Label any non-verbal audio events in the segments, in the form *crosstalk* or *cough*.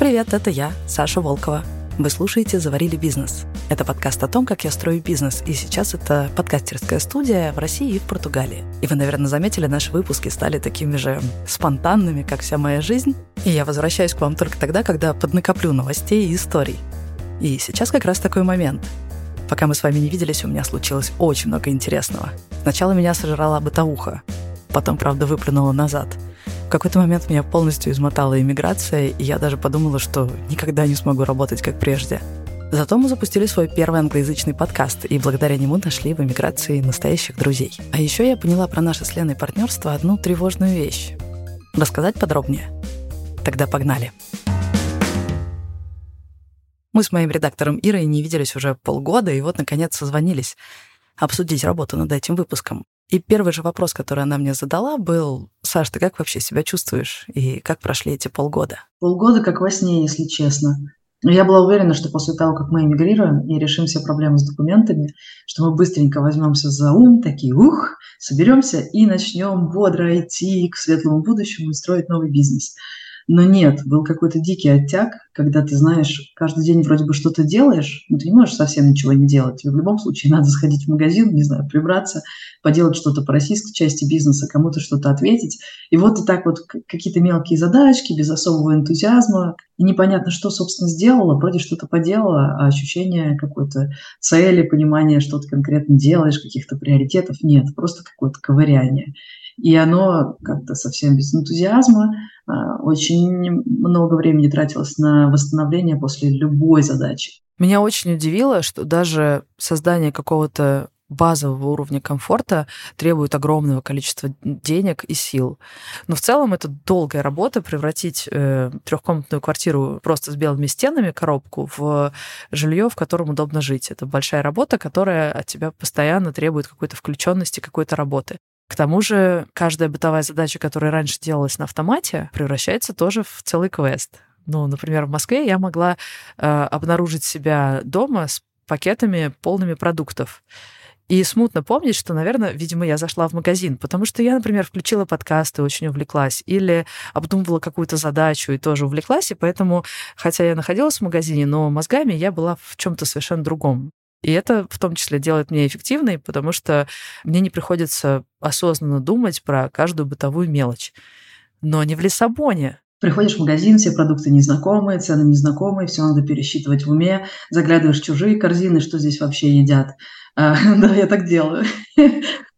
Привет, это я, Саша Волкова. Вы слушаете «Заварили бизнес». Это подкаст о том, как я строю бизнес, и сейчас это подкастерская студия в России и в Португалии. И вы, наверное, заметили, наши выпуски стали такими же спонтанными, как вся моя жизнь. И я возвращаюсь к вам только тогда, когда поднакоплю новостей и историй. И сейчас как раз такой момент. Пока мы с вами не виделись, у меня случилось очень много интересного. Сначала меня сожрала бытовуха, потом, правда, выплюнула назад – в какой-то момент меня полностью измотала иммиграция, и я даже подумала, что никогда не смогу работать как прежде. Зато мы запустили свой первый англоязычный подкаст, и благодаря нему нашли в эмиграции настоящих друзей. А еще я поняла про наше с Леной партнерство одну тревожную вещь. Рассказать подробнее? Тогда погнали. Мы с моим редактором Ирой не виделись уже полгода, и вот, наконец, созвонились обсудить работу над этим выпуском. И первый же вопрос, который она мне задала, был, Саш, ты как вообще себя чувствуешь? И как прошли эти полгода? Полгода как во сне, если честно. Но я была уверена, что после того, как мы эмигрируем и решим все проблемы с документами, что мы быстренько возьмемся за ум, такие, ух, соберемся и начнем бодро идти к светлому будущему и строить новый бизнес. Но нет, был какой-то дикий оттяг, когда ты знаешь, каждый день вроде бы что-то делаешь, но ты не можешь совсем ничего не делать. Тебе в любом случае *laughs* надо сходить в магазин, не знаю, прибраться, поделать что-то по российской части бизнеса, кому-то что-то ответить. И вот и так вот какие-то мелкие задачки, без особого энтузиазма. И непонятно, что, собственно, сделала, вроде что-то поделала, а ощущение какой-то цели, понимания, что ты конкретно делаешь, каких-то приоритетов нет, просто какое-то ковыряние. И оно как-то совсем без энтузиазма, а, очень много времени тратилось на восстановление после любой задачи. Меня очень удивило, что даже создание какого-то базового уровня комфорта требует огромного количества денег и сил. Но в целом это долгая работа превратить э, трехкомнатную квартиру просто с белыми стенами, коробку, в жилье, в котором удобно жить. Это большая работа, которая от тебя постоянно требует какой-то включенности, какой-то работы. К тому же каждая бытовая задача, которая раньше делалась на автомате, превращается тоже в целый квест. Ну, например, в Москве я могла э, обнаружить себя дома с пакетами полными продуктов. И смутно помнить, что, наверное, видимо, я зашла в магазин, потому что я, например, включила подкасты, очень увлеклась, или обдумывала какую-то задачу и тоже увлеклась, и поэтому, хотя я находилась в магазине, но мозгами я была в чем-то совершенно другом. И это в том числе делает меня эффективной, потому что мне не приходится осознанно думать про каждую бытовую мелочь. Но не в Лиссабоне. Приходишь в магазин, все продукты незнакомые, цены незнакомые, все надо пересчитывать в уме, заглядываешь в чужие корзины, что здесь вообще едят. А, *laughs* да, я так делаю.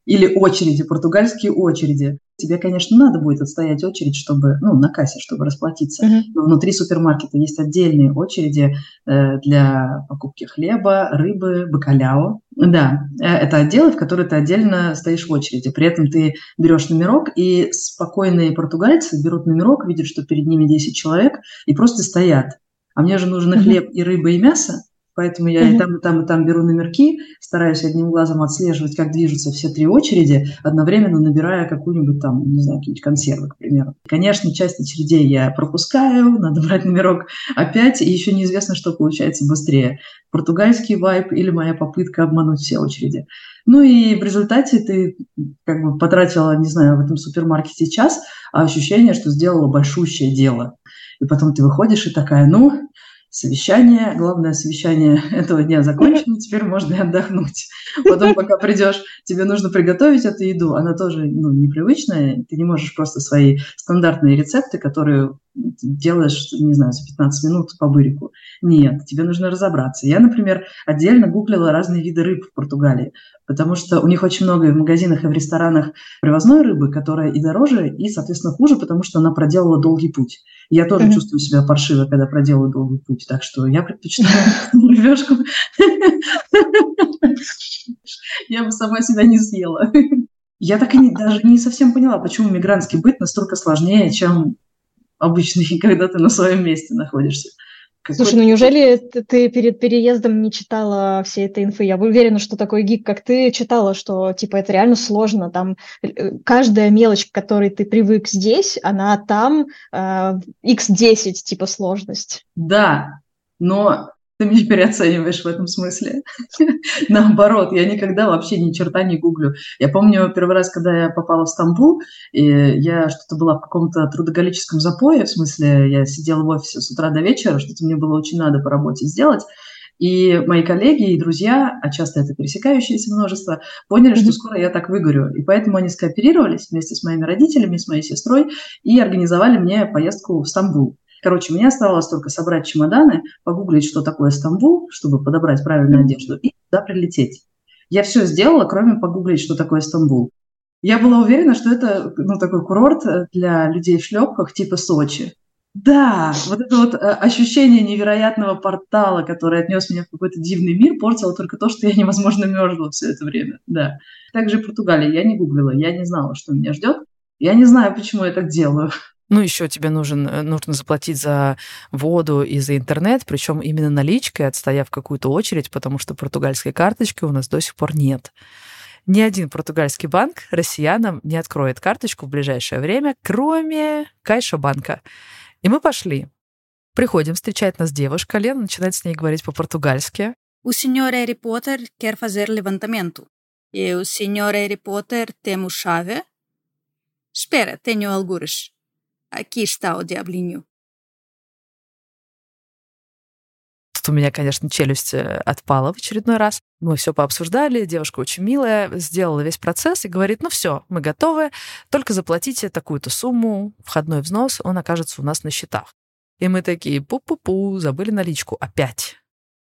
Или очереди, португальские очереди тебе, конечно, надо будет отстоять очередь, чтобы, ну, на кассе, чтобы расплатиться. Uh-huh. Но внутри супермаркета есть отдельные очереди э, для покупки хлеба, рыбы, бакаляо. Да, э, это отделы, в которые ты отдельно стоишь в очереди. При этом ты берешь номерок, и спокойные португальцы берут номерок, видят, что перед ними 10 человек, и просто стоят. А мне же нужен uh-huh. хлеб и рыба и мясо, Поэтому я mm-hmm. и там, и там, и там беру номерки, стараюсь одним глазом отслеживать, как движутся все три очереди, одновременно набирая какую-нибудь там, не знаю, какие-нибудь консервы, к примеру. Конечно, часть очередей я пропускаю, *laughs* надо брать номерок опять, и еще неизвестно, что получается быстрее. Португальский вайп или моя попытка обмануть все очереди. Ну и в результате ты как бы потратила, не знаю, в этом супермаркете час, а ощущение, что сделала большущее дело. И потом ты выходишь и такая, ну, совещание, главное совещание *laughs* этого дня закончено, теперь можно и отдохнуть. Потом, пока придешь, тебе нужно приготовить эту еду, она тоже ну, непривычная, ты не можешь просто свои стандартные рецепты, которые делаешь, не знаю, за 15 минут по бырику. Нет, тебе нужно разобраться. Я, например, отдельно гуглила разные виды рыб в Португалии, потому что у них очень много в магазинах и в ресторанах привозной рыбы, которая и дороже, и, соответственно, хуже, потому что она проделала долгий путь. Я тоже mm-hmm. чувствую себя паршиво, когда проделаю долгий путь, так что я предпочитаю *laughs* рыбешку. Я бы сама себя не съела. Я так и даже не совсем поняла, почему мигрантский быт настолько сложнее, чем обычный, *laughs* когда ты на своем месте находишься. Слушай, ну неужели ты перед переездом не читала все этой инфы? Я уверена, что такой гик, как ты, читала, что типа это реально сложно. Там э, каждая мелочь, к которой ты привык здесь, она там э, x10 типа сложность. Да, но Ты меня переоцениваешь в этом смысле. *laughs* Наоборот, я никогда вообще ни черта не гуглю. Я помню первый раз, когда я попала в Стамбул, и я что-то была в каком-то трудоголическом запое, в смысле, я сидела в офисе с утра до вечера, что-то мне было очень надо по работе сделать. И мои коллеги и друзья, а часто это пересекающееся множество, поняли, что скоро я так выгорю. И поэтому они скооперировались вместе с моими родителями, с моей сестрой и организовали мне поездку в Стамбул. Короче, мне оставалось только собрать чемоданы, погуглить, что такое Стамбул, чтобы подобрать правильную одежду, и туда прилететь. Я все сделала, кроме погуглить, что такое Стамбул. Я была уверена, что это ну, такой курорт для людей в шлепках типа Сочи. Да, вот это вот э, ощущение невероятного портала, который отнес меня в какой-то дивный мир, портило только то, что я невозможно мерзла все это время. Да. Также Португалия. Я не гуглила, я не знала, что меня ждет. Я не знаю, почему я так делаю. Ну, еще тебе нужен, э, нужно заплатить за воду и за интернет, причем именно наличкой, отстояв какую-то очередь, потому что португальской карточки у нас до сих пор нет. Ни один португальский банк россиянам не откроет карточку в ближайшее время, кроме Кайша банка. И мы пошли. Приходим, встречает нас девушка, Лена начинает с ней говорить по-португальски. O senhor Harry Potter quer fazer levantamento. E o senhor Harry Potter temos chave? Espera, tenho algures. Aqui está o diablinho. Тут у меня, конечно, челюсть э, отпала в очередной раз. Мы все пообсуждали, девушка очень милая, сделала весь процесс и говорит, ну все, мы готовы, только заплатите такую-то сумму, входной взнос, он окажется у нас на счетах. И мы такие, пу-пу-пу, забыли наличку опять.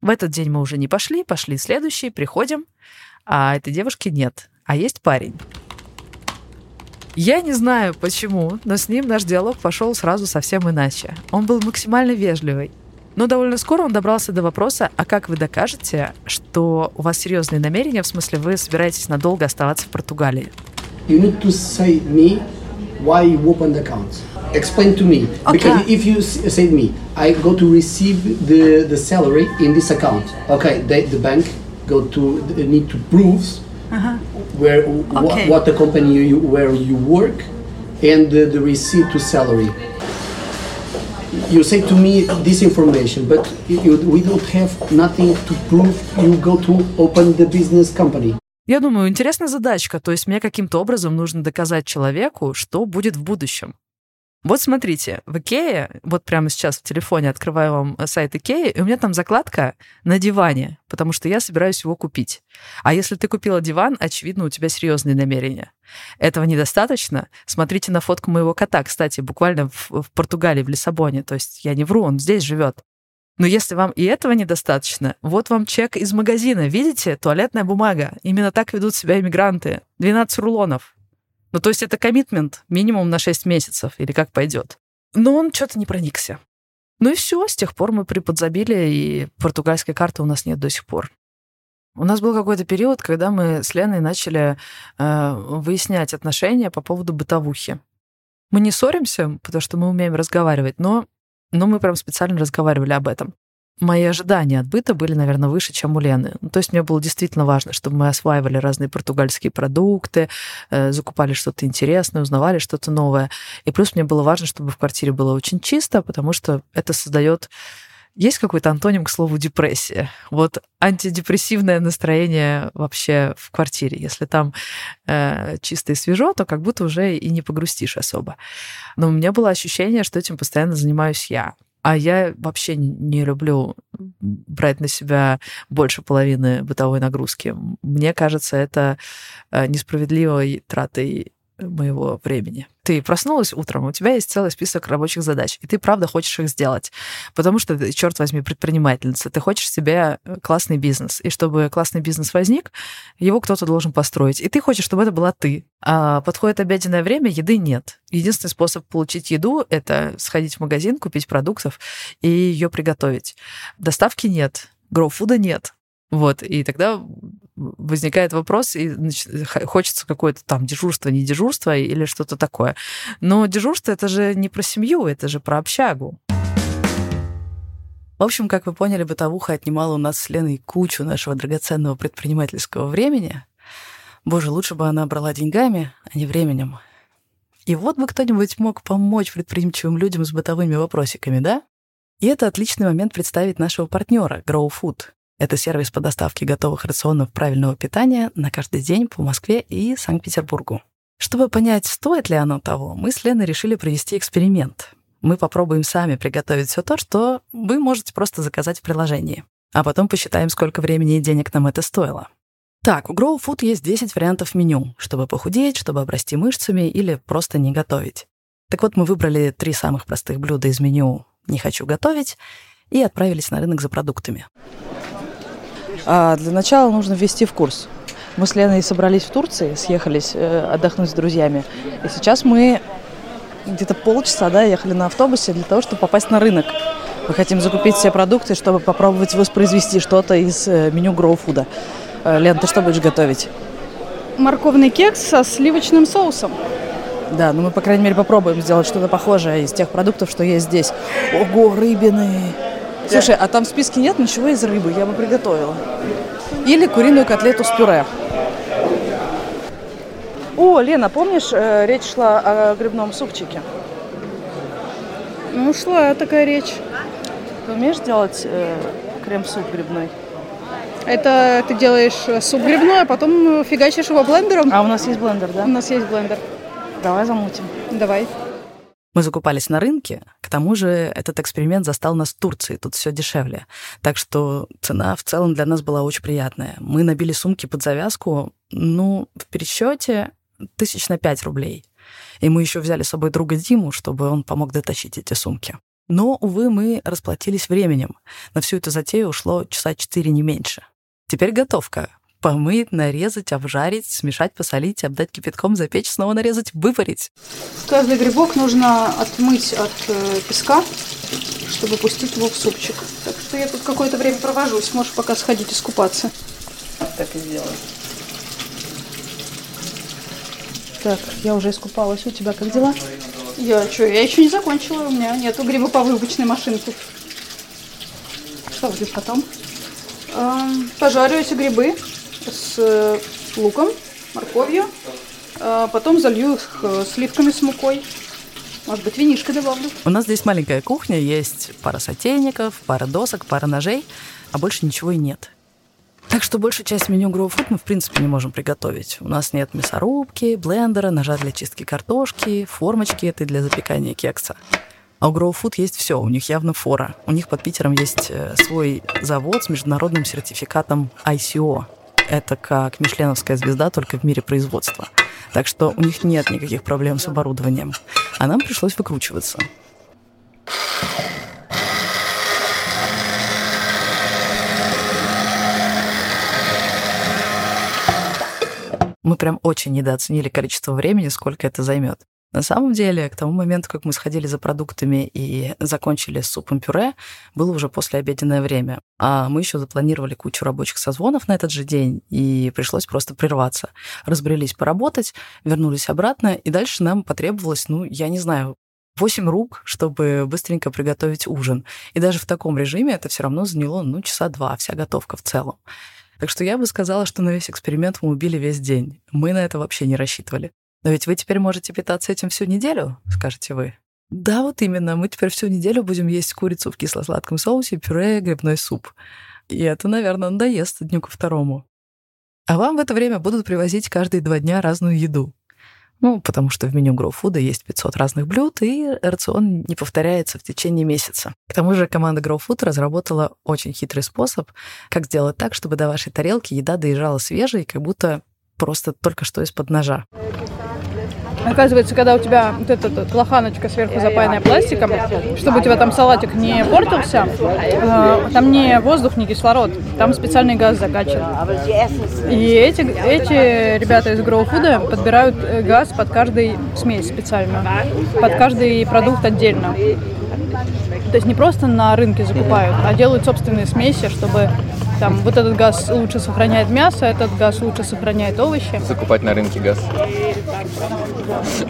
В этот день мы уже не пошли, пошли следующий, приходим, а этой девушки нет, а есть парень. Я не знаю почему, но с ним наш диалог пошел сразу совсем иначе. Он был максимально вежливый. Но довольно скоро он добрался до вопроса, а как вы докажете, что у вас серьезные намерения, в смысле вы собираетесь надолго оставаться в Португалии? You need to say me why you opened the account. Explain to me. Okay. Because if you say me, I go to receive the, the salary in this account. Okay, they, the bank go to need to prove uh-huh. Where okay. what, what the company you, where you work and the, the receipt to salary. You say to me this information, but you, we don't have nothing to prove. You go to open the business company. Я думаю, интересная задачка. То есть мне каким-то образом нужно доказать человеку, что будет в будущем. Вот смотрите, в Икее, вот прямо сейчас в телефоне открываю вам э, сайт Икеи, и у меня там закладка на диване, потому что я собираюсь его купить. А если ты купила диван, очевидно, у тебя серьезные намерения. Этого недостаточно. Смотрите на фотку моего кота, кстати, буквально в, в Португалии, в Лиссабоне. То есть я не вру, он здесь живет. Но если вам и этого недостаточно, вот вам чек из магазина. Видите? Туалетная бумага. Именно так ведут себя иммигранты. 12 рулонов. Ну, то есть это коммитмент минимум на 6 месяцев, или как пойдет. Но он что-то не проникся. Ну и все, с тех пор мы приподзабили, и португальской карты у нас нет до сих пор. У нас был какой-то период, когда мы с Леной начали э, выяснять отношения по поводу бытовухи. Мы не ссоримся, потому что мы умеем разговаривать, но, но мы прям специально разговаривали об этом мои ожидания от быта были, наверное, выше, чем у Лены. Ну, то есть мне было действительно важно, чтобы мы осваивали разные португальские продукты, э, закупали что-то интересное, узнавали что-то новое. И плюс мне было важно, чтобы в квартире было очень чисто, потому что это создает есть какой-то антоним к слову депрессия. Вот антидепрессивное настроение вообще в квартире. Если там э, чисто и свежо, то как будто уже и не погрустишь особо. Но у меня было ощущение, что этим постоянно занимаюсь я. А я вообще не люблю брать на себя больше половины бытовой нагрузки. Мне кажется, это э, несправедливой тратой моего времени. Ты проснулась утром, у тебя есть целый список рабочих задач, и ты правда хочешь их сделать, потому что черт возьми, предпринимательница, ты хочешь себе э, классный бизнес, и чтобы классный бизнес возник, его кто-то должен построить, и ты хочешь, чтобы это была ты. А подходит обеденное время, еды нет. Единственный способ получить еду — это сходить в магазин, купить продуктов и ее приготовить. Доставки нет, гроуфуда нет, вот, и тогда возникает вопрос, и хочется какое-то там дежурство, не дежурство или что-то такое. Но дежурство это же не про семью, это же про общагу. В общем, как вы поняли, бытовуха отнимала у нас с Леной кучу нашего драгоценного предпринимательского времени. Боже, лучше бы она брала деньгами, а не временем. И вот бы кто-нибудь мог помочь предприимчивым людям с бытовыми вопросиками, да? И это отличный момент представить нашего партнера Grow Food. Это сервис по доставке готовых рационов правильного питания на каждый день по Москве и Санкт-Петербургу. Чтобы понять, стоит ли оно того, мы с Леной решили провести эксперимент. Мы попробуем сами приготовить все то, что вы можете просто заказать в приложении. А потом посчитаем, сколько времени и денег нам это стоило. Так, у Grow Food есть 10 вариантов меню, чтобы похудеть, чтобы обрасти мышцами или просто не готовить. Так вот, мы выбрали три самых простых блюда из меню «Не хочу готовить» и отправились на рынок за продуктами. А для начала нужно ввести в курс. Мы с Леной собрались в Турции, съехались э, отдохнуть с друзьями. И сейчас мы где-то полчаса да, ехали на автобусе для того, чтобы попасть на рынок. Мы хотим закупить все продукты, чтобы попробовать воспроизвести что-то из э, меню Food. Э, Лен, ты что будешь готовить? Морковный кекс со сливочным соусом. Да, ну мы, по крайней мере, попробуем сделать что-то похожее из тех продуктов, что есть здесь. Ого, рыбины! Слушай, а там в списке нет ничего из рыбы, я бы приготовила. Или куриную котлету с пюре. О, Лена, помнишь, э, речь шла о грибном супчике? Ну, шла такая речь. Ты умеешь делать э, крем-суп грибной? Это ты делаешь суп грибной, а потом фигачишь его блендером. А у нас есть блендер, да? У нас есть блендер. Давай замутим. Давай. Мы закупались на рынке, к тому же этот эксперимент застал нас в Турции, тут все дешевле. Так что цена в целом для нас была очень приятная. Мы набили сумки под завязку, ну, в пересчете тысяч на пять рублей. И мы еще взяли с собой друга Диму, чтобы он помог дотащить эти сумки. Но, увы, мы расплатились временем. На всю эту затею ушло часа четыре, не меньше. Теперь готовка помыть, нарезать, обжарить, смешать, посолить, обдать кипятком, запечь, снова нарезать, выпарить. Каждый грибок нужно отмыть от э, песка, чтобы пустить его в супчик. Так что я тут какое-то время провожусь. Можешь пока сходить искупаться. Так и сделаю. Так, я уже искупалась. У тебя как дела? Я что, я еще не закончила. У меня нету грибоповыбочной машинки. Что будет потом? Эм, пожарю эти грибы с э, луком, морковью. А потом залью их э, сливками с мукой. Может быть, винишко добавлю. У нас здесь маленькая кухня, есть пара сотейников, пара досок, пара ножей, а больше ничего и нет. Так что большую часть меню Grow Food мы, в принципе, не можем приготовить. У нас нет мясорубки, блендера, ножа для чистки картошки, формочки это для запекания кекса. А у Grow Food есть все, у них явно фора. У них под Питером есть э, свой завод с международным сертификатом ICO. Это как мишленовская звезда, только в мире производства. Так что у них нет никаких проблем с оборудованием. А нам пришлось выкручиваться. Мы прям очень недооценили количество времени, сколько это займет. На самом деле, к тому моменту, как мы сходили за продуктами и закончили с супом-пюре, было уже послеобеденное время. А мы еще запланировали кучу рабочих созвонов на этот же день, и пришлось просто прерваться. Разбрелись поработать, вернулись обратно, и дальше нам потребовалось, ну, я не знаю, восемь рук, чтобы быстренько приготовить ужин. И даже в таком режиме это все равно заняло, ну, часа два, вся готовка в целом. Так что я бы сказала, что на весь эксперимент мы убили весь день. Мы на это вообще не рассчитывали. Но ведь вы теперь можете питаться этим всю неделю, скажете вы. Да, вот именно. Мы теперь всю неделю будем есть курицу в кисло-сладком соусе, пюре, грибной суп. И это, наверное, надоест дню ко второму. А вам в это время будут привозить каждые два дня разную еду. Ну, потому что в меню Food есть 500 разных блюд, и рацион не повторяется в течение месяца. К тому же команда Food разработала очень хитрый способ, как сделать так, чтобы до вашей тарелки еда доезжала свежей, как будто просто только что из-под ножа. Оказывается, когда у тебя вот эта вот лоханочка сверху запаянная пластиком, чтобы у тебя там салатик не портился, э, там не воздух, не кислород, там специальный газ закачан. И эти, эти ребята из Food подбирают э, газ под каждый смесь специально, под каждый продукт отдельно. То есть не просто на рынке закупают, а делают собственные смеси, чтобы там вот этот газ лучше сохраняет мясо, этот газ лучше сохраняет овощи. Закупать на рынке газ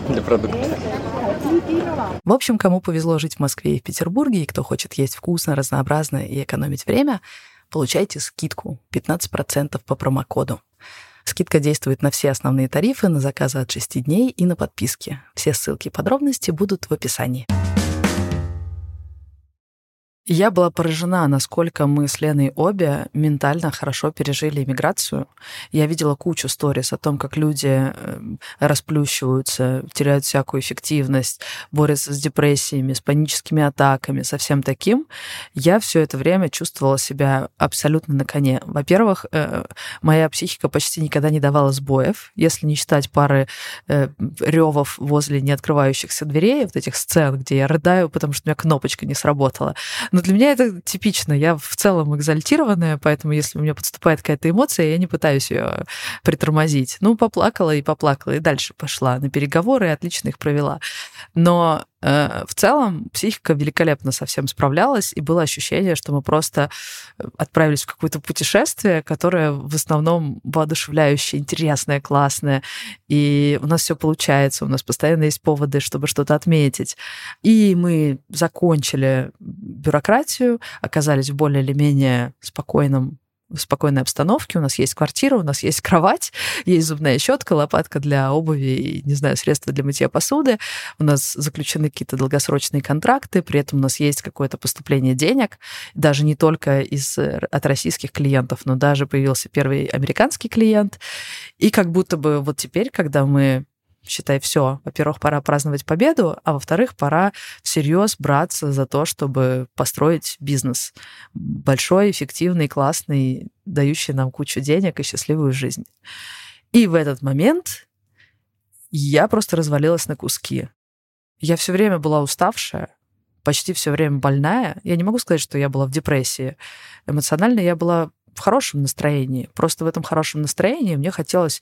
для продуктов. В общем, кому повезло жить в Москве и в Петербурге, и кто хочет есть вкусно, разнообразно и экономить время, получайте скидку 15% по промокоду. Скидка действует на все основные тарифы, на заказы от 6 дней и на подписки. Все ссылки и подробности будут в описании. Я была поражена, насколько мы с Леной обе ментально хорошо пережили иммиграцию. Я видела кучу сторис о том, как люди эм, расплющиваются, теряют всякую эффективность, борются с депрессиями, с паническими атаками, со всем таким. Я все это время чувствовала себя абсолютно на коне. Во-первых, э, моя психика почти никогда не давала сбоев, если не считать пары э, ревов возле неоткрывающихся дверей, вот этих сцен, где я рыдаю, потому что у меня кнопочка не сработала. Но для меня это типично. Я в целом экзальтированная, поэтому если у меня подступает какая-то эмоция, я не пытаюсь ее притормозить. Ну, поплакала и поплакала, и дальше пошла на переговоры, и отлично их провела. Но в целом психика великолепно со всем справлялась, и было ощущение, что мы просто э, отправились в какое-то путешествие, которое в основном воодушевляющее, интересное, классное, и у нас все получается, у нас постоянно есть поводы, чтобы что-то отметить. И мы закончили бюрократию, оказались в более или менее спокойном в спокойной обстановке. У нас есть квартира, у нас есть кровать, есть зубная щетка, лопатка для обуви и, не знаю, средства для мытья посуды. У нас заключены какие-то долгосрочные контракты, при этом у нас есть какое-то поступление денег, даже не только из, от российских клиентов, но даже появился первый американский клиент. И как будто бы вот теперь, когда мы считай, все. Во-первых, пора праздновать победу, а во-вторых, пора всерьез браться за то, чтобы построить бизнес. Большой, эффективный, классный, дающий нам кучу денег и счастливую жизнь. И в этот момент я просто развалилась на куски. Я все время была уставшая, почти все время больная. Я не могу сказать, что я была в депрессии. Эмоционально я была в хорошем настроении. Просто в этом хорошем настроении мне хотелось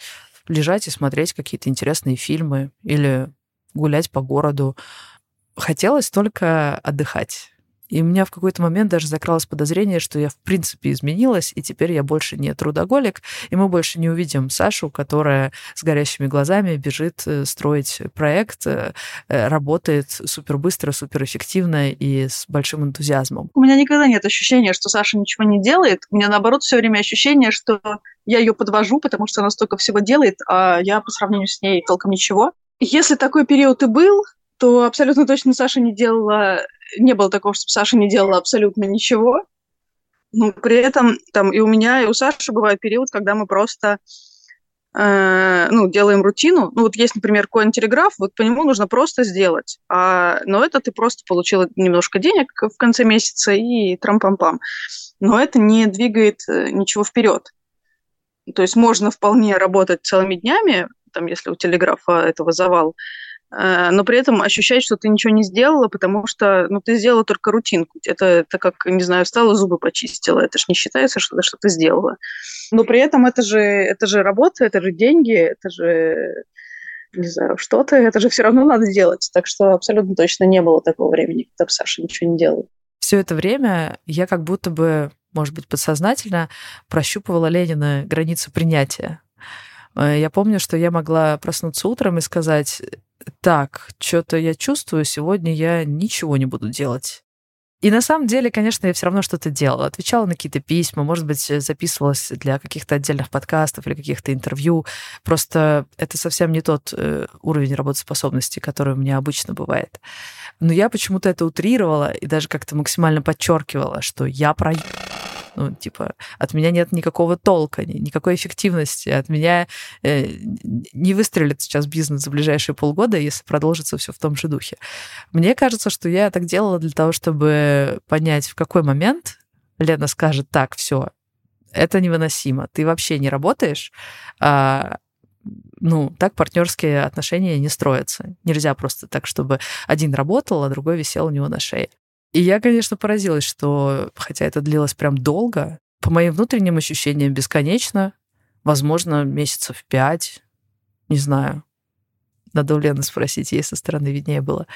лежать и смотреть какие-то интересные фильмы или гулять по городу. Хотелось только отдыхать. И у меня в какой-то момент даже закралось подозрение, что я в принципе изменилась, и теперь я больше не трудоголик, и мы больше не увидим Сашу, которая с горящими глазами бежит э, строить проект, э, э, работает супер быстро, супер эффективно и с большим энтузиазмом. У меня никогда нет ощущения, что Саша ничего не делает. У меня наоборот все время ощущение, что я ее подвожу, потому что она столько всего делает, а я по сравнению с ней толком ничего. Если такой период и был, то абсолютно точно Саша не делала не было такого, чтобы Саша не делала абсолютно ничего. Но при этом там и у меня, и у Саши бывает период, когда мы просто э, ну, делаем рутину. Ну, вот есть, например, коин-телеграф, вот по нему нужно просто сделать. А, но это ты просто получила немножко денег в конце месяца и трам-пам-пам. Но это не двигает э, ничего вперед. То есть можно вполне работать целыми днями, там, если у телеграфа этого завал, но при этом ощущать, что ты ничего не сделала, потому что ну, ты сделала только рутинку. Это, это как, не знаю, встала, зубы почистила. Это же не считается, что, что ты сделала. Но при этом это же, это же работа, это же деньги, это же не знаю, что-то, это же все равно надо делать. Так что абсолютно точно не было такого времени, когда Саша ничего не делал. Все это время я как будто бы, может быть, подсознательно прощупывала Ленина границу принятия. Э, я помню, что я могла проснуться утром и сказать, так, что-то я чувствую, сегодня я ничего не буду делать. И на самом деле, конечно, я все равно что-то делала. Отвечала на какие-то письма, может быть, записывалась для каких-то отдельных подкастов или каких-то интервью. Просто это совсем не тот э, уровень работоспособности, который у меня обычно бывает. Но я почему-то это утрировала и даже как-то максимально подчеркивала, что я про ну, типа, от меня нет никакого толка, никакой эффективности. От меня э, не выстрелит сейчас бизнес за ближайшие полгода, если продолжится все в том же духе. Мне кажется, что я так делала для того, чтобы понять, в какой момент Лена скажет, так, все, это невыносимо, ты вообще не работаешь, а, ну, так партнерские отношения не строятся. Нельзя просто так, чтобы один работал, а другой висел у него на шее. И я, конечно, поразилась, что, хотя это длилось прям долго, по моим внутренним ощущениям бесконечно, возможно, месяцев пять, не знаю. Надо у Лены спросить, ей со стороны виднее было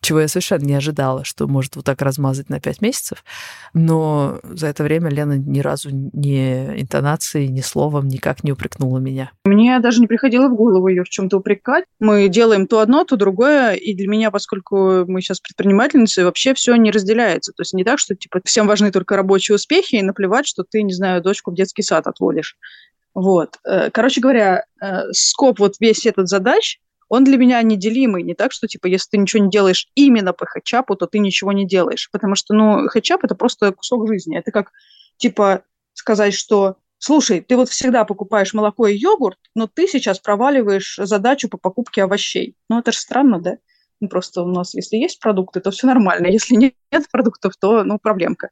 чего я совершенно не ожидала, что может вот так размазать на пять месяцев. Но за это время Лена ни разу ни интонацией, ни словом никак не упрекнула меня. Мне даже не приходило в голову ее в чем-то упрекать. Мы делаем то одно, то другое, и для меня, поскольку мы сейчас предпринимательницы, вообще все не разделяется. То есть не так, что типа всем важны только рабочие успехи, и наплевать, что ты, не знаю, дочку в детский сад отводишь. Вот. Э, короче говоря, э, скоп вот весь этот задач, он для меня неделимый. Не так, что, типа, если ты ничего не делаешь именно по хэтчапу, то ты ничего не делаешь. Потому что, ну, хэтчап – это просто кусок жизни. Это как, типа, сказать, что слушай, ты вот всегда покупаешь молоко и йогурт, но ты сейчас проваливаешь задачу по покупке овощей. Ну, это же странно, да? Ну, просто у нас, если есть продукты, то все нормально. *laughs* Если нет продуктов, то, ну, проблемка.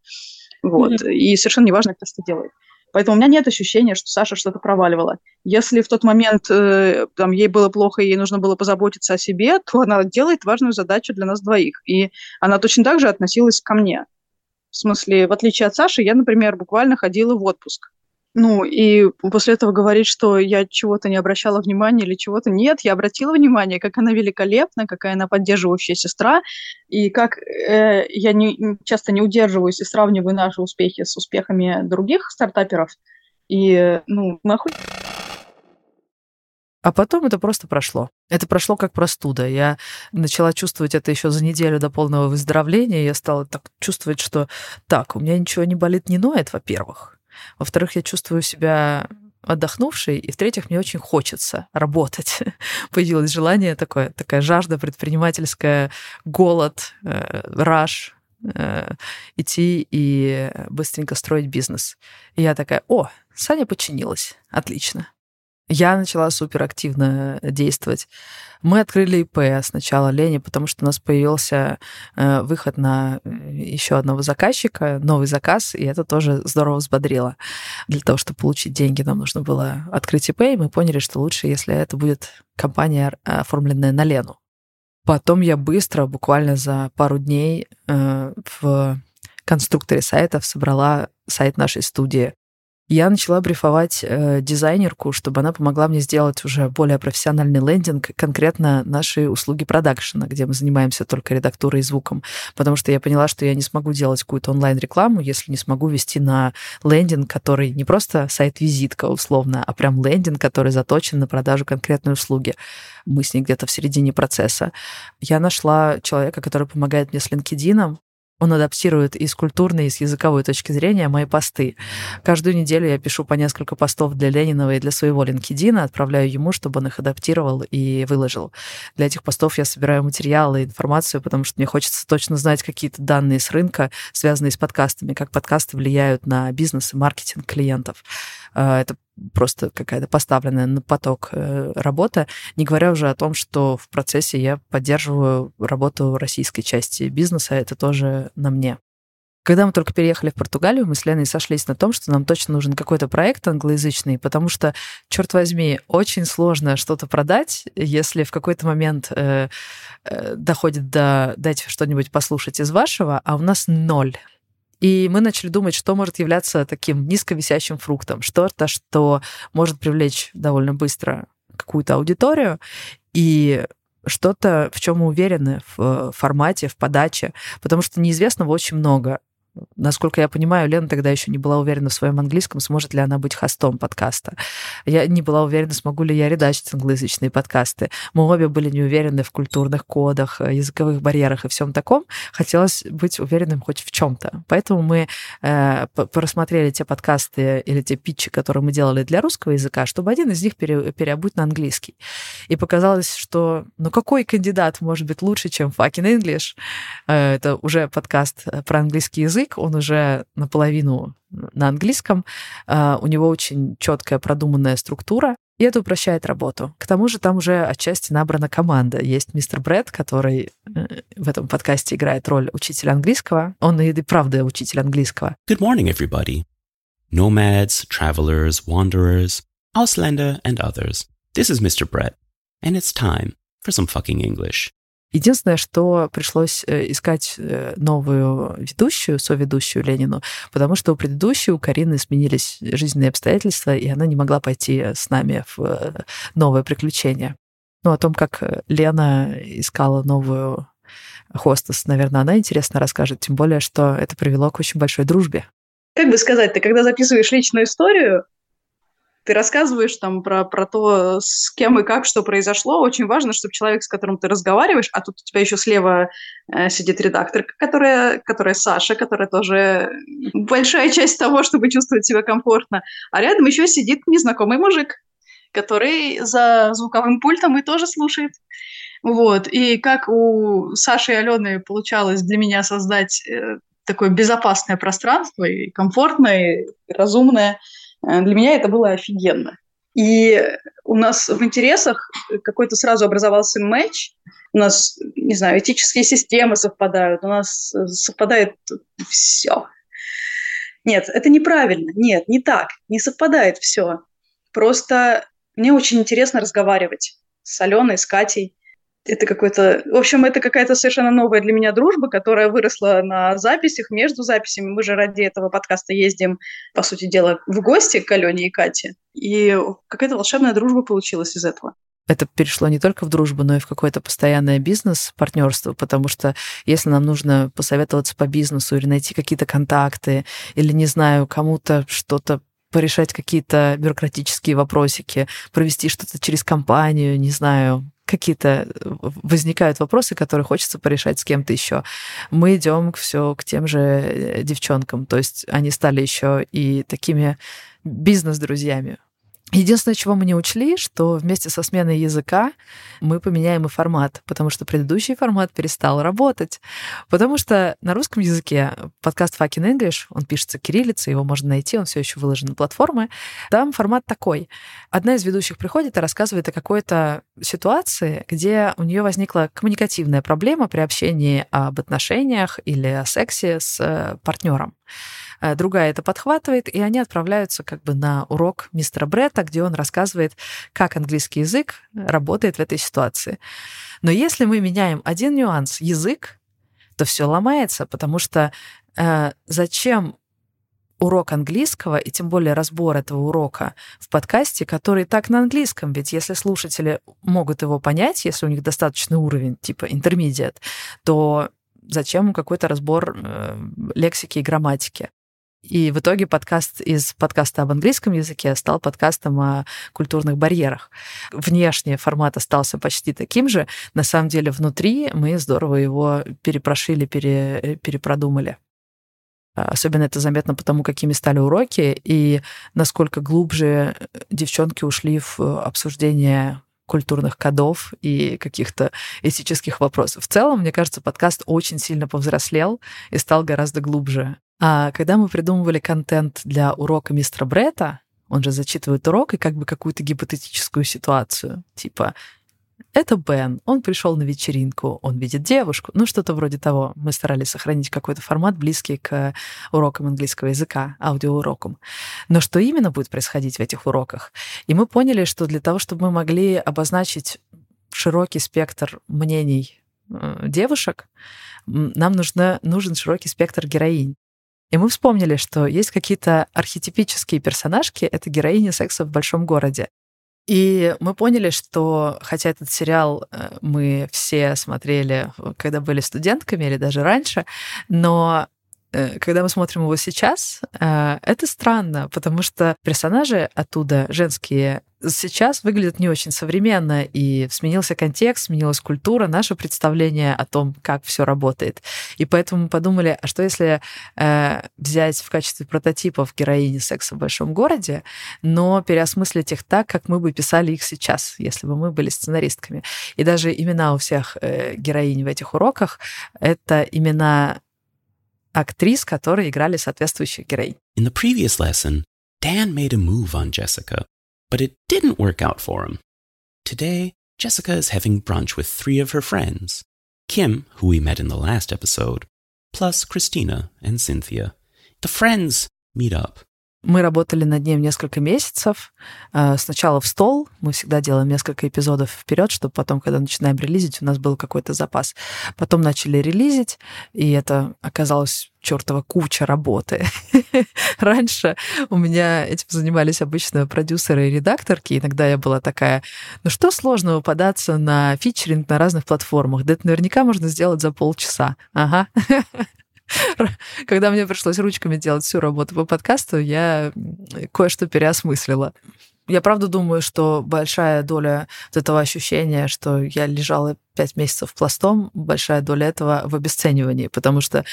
Вот. Mm-hmm. И совершенно неважно, кто что делает. Поэтому у меня нет ощущения, что Саша что-то проваливала. Если в тот момент э, там, ей было плохо, ей нужно было позаботиться о себе, то она делает важную задачу для нас двоих. И она точно так же относилась ко мне. В смысле, в отличие от Саши, я, например, буквально ходила в отпуск. Ну, и после этого говорить, что я чего-то не обращала внимания или чего-то нет, я обратила внимание, как она великолепна, какая она поддерживающая сестра, и как э, я не, часто не удерживаюсь и сравниваю наши успехи с успехами других стартаперов. И, ну, нахуй. А потом это просто прошло. Это прошло как простуда. Я начала чувствовать это еще за неделю до полного выздоровления. Я стала так чувствовать, что так, у меня ничего не болит, не ноет, во-первых. Во-вторых, я чувствую себя отдохнувшей, и в-третьих, мне очень хочется работать. *laughs* Появилось желание такое, такая жажда предпринимательская, голод, э, раш, э, идти и быстренько строить бизнес. И я такая, о, Саня починилась, отлично. Я начала суперактивно действовать. Мы открыли ИП сначала Лене, потому что у нас появился э, выход на э, еще одного заказчика, новый заказ, и это тоже здорово взбодрило. Для того, чтобы получить деньги, нам нужно было открыть ИП, и мы поняли, что лучше, если это будет компания, оформленная на Лену. Потом я быстро, буквально за пару дней, э, в конструкторе сайтов собрала сайт нашей студии я начала брифовать э, дизайнерку, чтобы она помогла мне сделать уже более профессиональный лендинг, конкретно наши услуги продакшена, где мы занимаемся только редактурой и звуком, потому что я поняла, что я не смогу делать какую-то онлайн-рекламу, если не смогу вести на лендинг, который не просто сайт-визитка условно, а прям лендинг, который заточен на продажу конкретной услуги. Мы с ней где-то в середине процесса. Я нашла человека, который помогает мне с LinkedIn, он адаптирует из культурной, и с языковой точки зрения мои посты. Каждую неделю я пишу по несколько постов для Ленинова и для своего LinkedIn, отправляю ему, чтобы он их адаптировал и выложил. Для этих постов я собираю материалы, информацию, потому что мне хочется точно знать какие-то данные с рынка, связанные с подкастами, как подкасты влияют на бизнес и маркетинг клиентов. А, это просто какая-то поставленная на поток э, работа, не говоря уже о том, что в процессе я поддерживаю работу российской части бизнеса, это тоже на мне. Когда мы только переехали в Португалию, мы с Леной сошлись на том, что нам точно нужен какой-то проект англоязычный, потому что, черт возьми, очень сложно что-то продать, если в какой-то момент э, э, доходит до «дайте что-нибудь послушать из вашего», а у нас ноль. И мы начали думать, что может являться таким низковисящим фруктом, что-то, что может привлечь довольно быстро какую-то аудиторию, и что-то, в чем мы уверены в формате, в подаче, потому что неизвестного очень много. Насколько я понимаю, Лена тогда еще не была уверена в своем английском, сможет ли она быть хостом подкаста. Я не была уверена, смогу ли я редачить англоязычные подкасты. Мы обе были не уверены в культурных кодах, э, языковых барьерах и всем таком. Хотелось быть уверенным хоть в чем-то. Поэтому мы э, просмотрели те подкасты или те питчи, которые мы делали для русского языка, чтобы один из них пере, переобуть на английский. И показалось, что ну какой кандидат может быть лучше, чем fucking English? Э, это уже подкаст э, про английский язык, язык, он уже наполовину на английском, а, у него очень четкая продуманная структура, и это упрощает работу. К тому же там уже отчасти набрана команда. Есть мистер Брэд, который э, в этом подкасте играет роль учителя английского. Он и правда учитель английского. Good morning, everybody. Nomads, travelers, wanderers, Ausländer and others. This is Mr. Brett, and it's time for some fucking English. Единственное, что пришлось э, искать э, новую ведущую, соведущую Ленину, потому что у предыдущей, у Карины сменились жизненные обстоятельства, и она не могла пойти с нами в э, новое приключение. Ну, о том, как Лена искала новую хостес, наверное, она интересно расскажет, тем более, что это привело к очень большой дружбе. Как бы сказать, ты когда записываешь личную историю, ты рассказываешь там про, про то, с кем и как, что произошло. Очень важно, чтобы человек, с которым ты разговариваешь, а тут у тебя еще слева э, сидит редактор, которая, которая Саша, которая тоже большая часть того, чтобы чувствовать себя комфортно, а рядом еще сидит незнакомый мужик. который за звуковым пультом и тоже слушает. Вот. И как у Саши и Алены получалось для меня создать э, такое безопасное пространство, и комфортное, и разумное, для меня это было офигенно. И у нас в интересах какой-то сразу образовался матч. У нас, не знаю, этические системы совпадают, у нас совпадает все. Нет, это неправильно. Нет, не так. Не совпадает все. Просто мне очень интересно разговаривать с Аленой, с Катей это какой-то... В общем, это какая-то совершенно новая для меня дружба, которая выросла на записях, между записями. Мы же ради этого подкаста ездим, по сути дела, в гости к Алене и Кате. И какая-то волшебная дружба получилась из этого это перешло не только в дружбу, но и в какое-то постоянное бизнес-партнерство, потому что если нам нужно посоветоваться по бизнесу или найти какие-то контакты, или, не знаю, кому-то что-то порешать какие-то бюрократические вопросики, провести что-то через компанию, не знаю, какие-то э, возникают вопросы, которые хочется порешать с кем-то еще. Мы идем все к тем же э, девчонкам, то есть они стали еще и такими бизнес-друзьями. Единственное, чего мы не учли, что вместе со сменой языка мы поменяем и формат, потому что предыдущий формат перестал работать. Потому что на русском языке подкаст Fucking English, он пишется кириллицей, его можно найти, он все еще выложен на платформы. Там формат такой. Одна из ведущих приходит и рассказывает о какой-то ситуации, где у нее возникла коммуникативная проблема при общении об отношениях или о сексе с э, партнером. Э, другая это подхватывает, и они отправляются как бы на урок мистера Бретта, где он рассказывает, как английский язык работает в этой ситуации. Но если мы меняем один нюанс, язык, то все ломается, потому что э, зачем урок английского, и тем более разбор этого урока в подкасте, который так на английском, ведь если слушатели могут его понять, если у них достаточный уровень, типа intermediate, то зачем какой-то разбор э, лексики и грамматики? И в итоге подкаст из подкаста об английском языке стал подкастом о культурных барьерах. Внешне формат остался почти таким же. На самом деле внутри мы здорово его перепрошили, пере, перепродумали. Особенно это заметно потому, какими стали уроки и насколько глубже девчонки ушли в обсуждение культурных кодов и каких-то этических вопросов. В целом, мне кажется, подкаст очень сильно повзрослел и стал гораздо глубже. А когда мы придумывали контент для урока мистера Бретта, он же зачитывает урок и как бы какую-то гипотетическую ситуацию, типа это Бен, он пришел на вечеринку, он видит девушку, ну что-то вроде того. Мы старались сохранить какой-то формат, близкий к урокам английского языка, аудиоурокам. Но что именно будет происходить в этих уроках? И мы поняли, что для того, чтобы мы могли обозначить широкий спектр мнений э, девушек, нам нужно, нужен широкий спектр героинь. И мы вспомнили, что есть какие-то архетипические персонажки, это героини секса в большом городе. И мы поняли, что хотя этот сериал э, мы все смотрели, когда были студентками или даже раньше, но Э, когда мы смотрим его сейчас, э, это странно, потому что персонажи оттуда, женские, сейчас выглядят не очень современно, и сменился контекст, сменилась культура, наше представление о том, как все работает. И поэтому мы подумали, а что если э, взять в качестве прототипов героини секса в большом городе, но переосмыслить их так, как мы бы писали их сейчас, если бы мы были сценаристками. И даже имена у всех э, героинь в этих уроках — это имена актрис, которые играли соответствующих героинь. In the previous lesson, Dan made a move on Jessica, but it didn't work out for him. Today, Jessica is having brunch with three of her friends Kim, who we met in the last episode, plus Christina and Cynthia. The friends meet up. Мы работали над ним несколько месяцев. А, сначала в стол. Мы всегда делаем несколько эпизодов вперед, чтобы потом, когда начинаем релизить, у нас был какой-то запас. Потом начали релизить, и это оказалось чертова куча работы. *laughs* Раньше у меня этим занимались обычно продюсеры и редакторки. Иногда я была такая, ну что сложного податься на фичеринг на разных платформах? Да это наверняка можно сделать за полчаса. Ага. *laughs* *laughs* Когда мне пришлось ручками делать всю работу по подкасту, я кое-что переосмыслила. Я правда думаю, что большая доля вот этого ощущения, что я лежала пять месяцев пластом, большая доля этого в обесценивании, потому что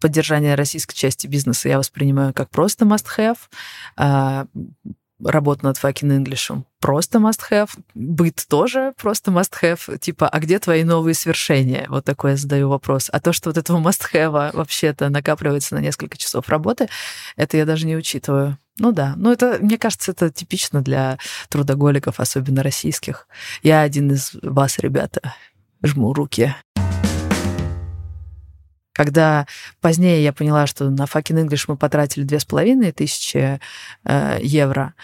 поддержание российской части бизнеса я воспринимаю как просто must-have. Работа над fucking English просто must-have, быт тоже просто must-have. Типа, а где твои новые свершения? Вот такой я задаю вопрос. А то, что вот этого must-have вообще-то накапливается на несколько часов работы, это я даже не учитываю. Ну да, ну это, мне кажется, это типично для трудоголиков, особенно российских. Я один из вас, ребята. Жму руки. Когда позднее я поняла, что на fucking English мы потратили две с половиной тысячи э, евро,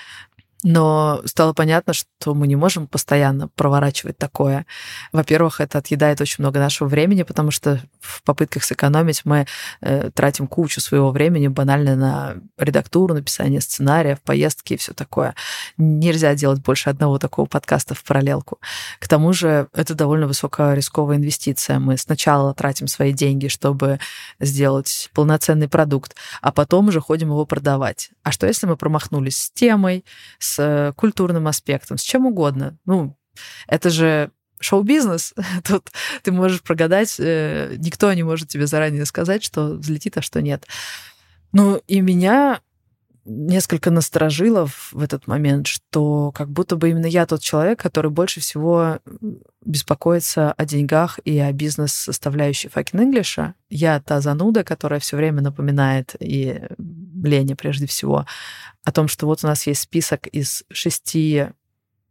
но стало понятно, что мы не можем постоянно проворачивать такое. Во-первых, это отъедает очень много нашего времени, потому что в попытках сэкономить мы э, тратим кучу своего времени банально на редактуру, написание сценариев, поездки и все такое. Нельзя делать больше одного такого подкаста в параллелку. К тому же это довольно высокорисковая инвестиция. Мы сначала тратим свои деньги, чтобы сделать полноценный продукт, а потом уже ходим его продавать. А что если мы промахнулись с темой, с с культурным аспектом, с чем угодно. Ну, это же шоу-бизнес. *laughs* Тут ты можешь прогадать, э, никто не может тебе заранее сказать, что взлетит, а что нет. Ну, и меня несколько насторожило в этот момент, что как будто бы именно я тот человек, который больше всего беспокоится о деньгах и о бизнес-составляющей fucking English. Я та зануда, которая все время напоминает, и Лене прежде всего, о том, что вот у нас есть список из шести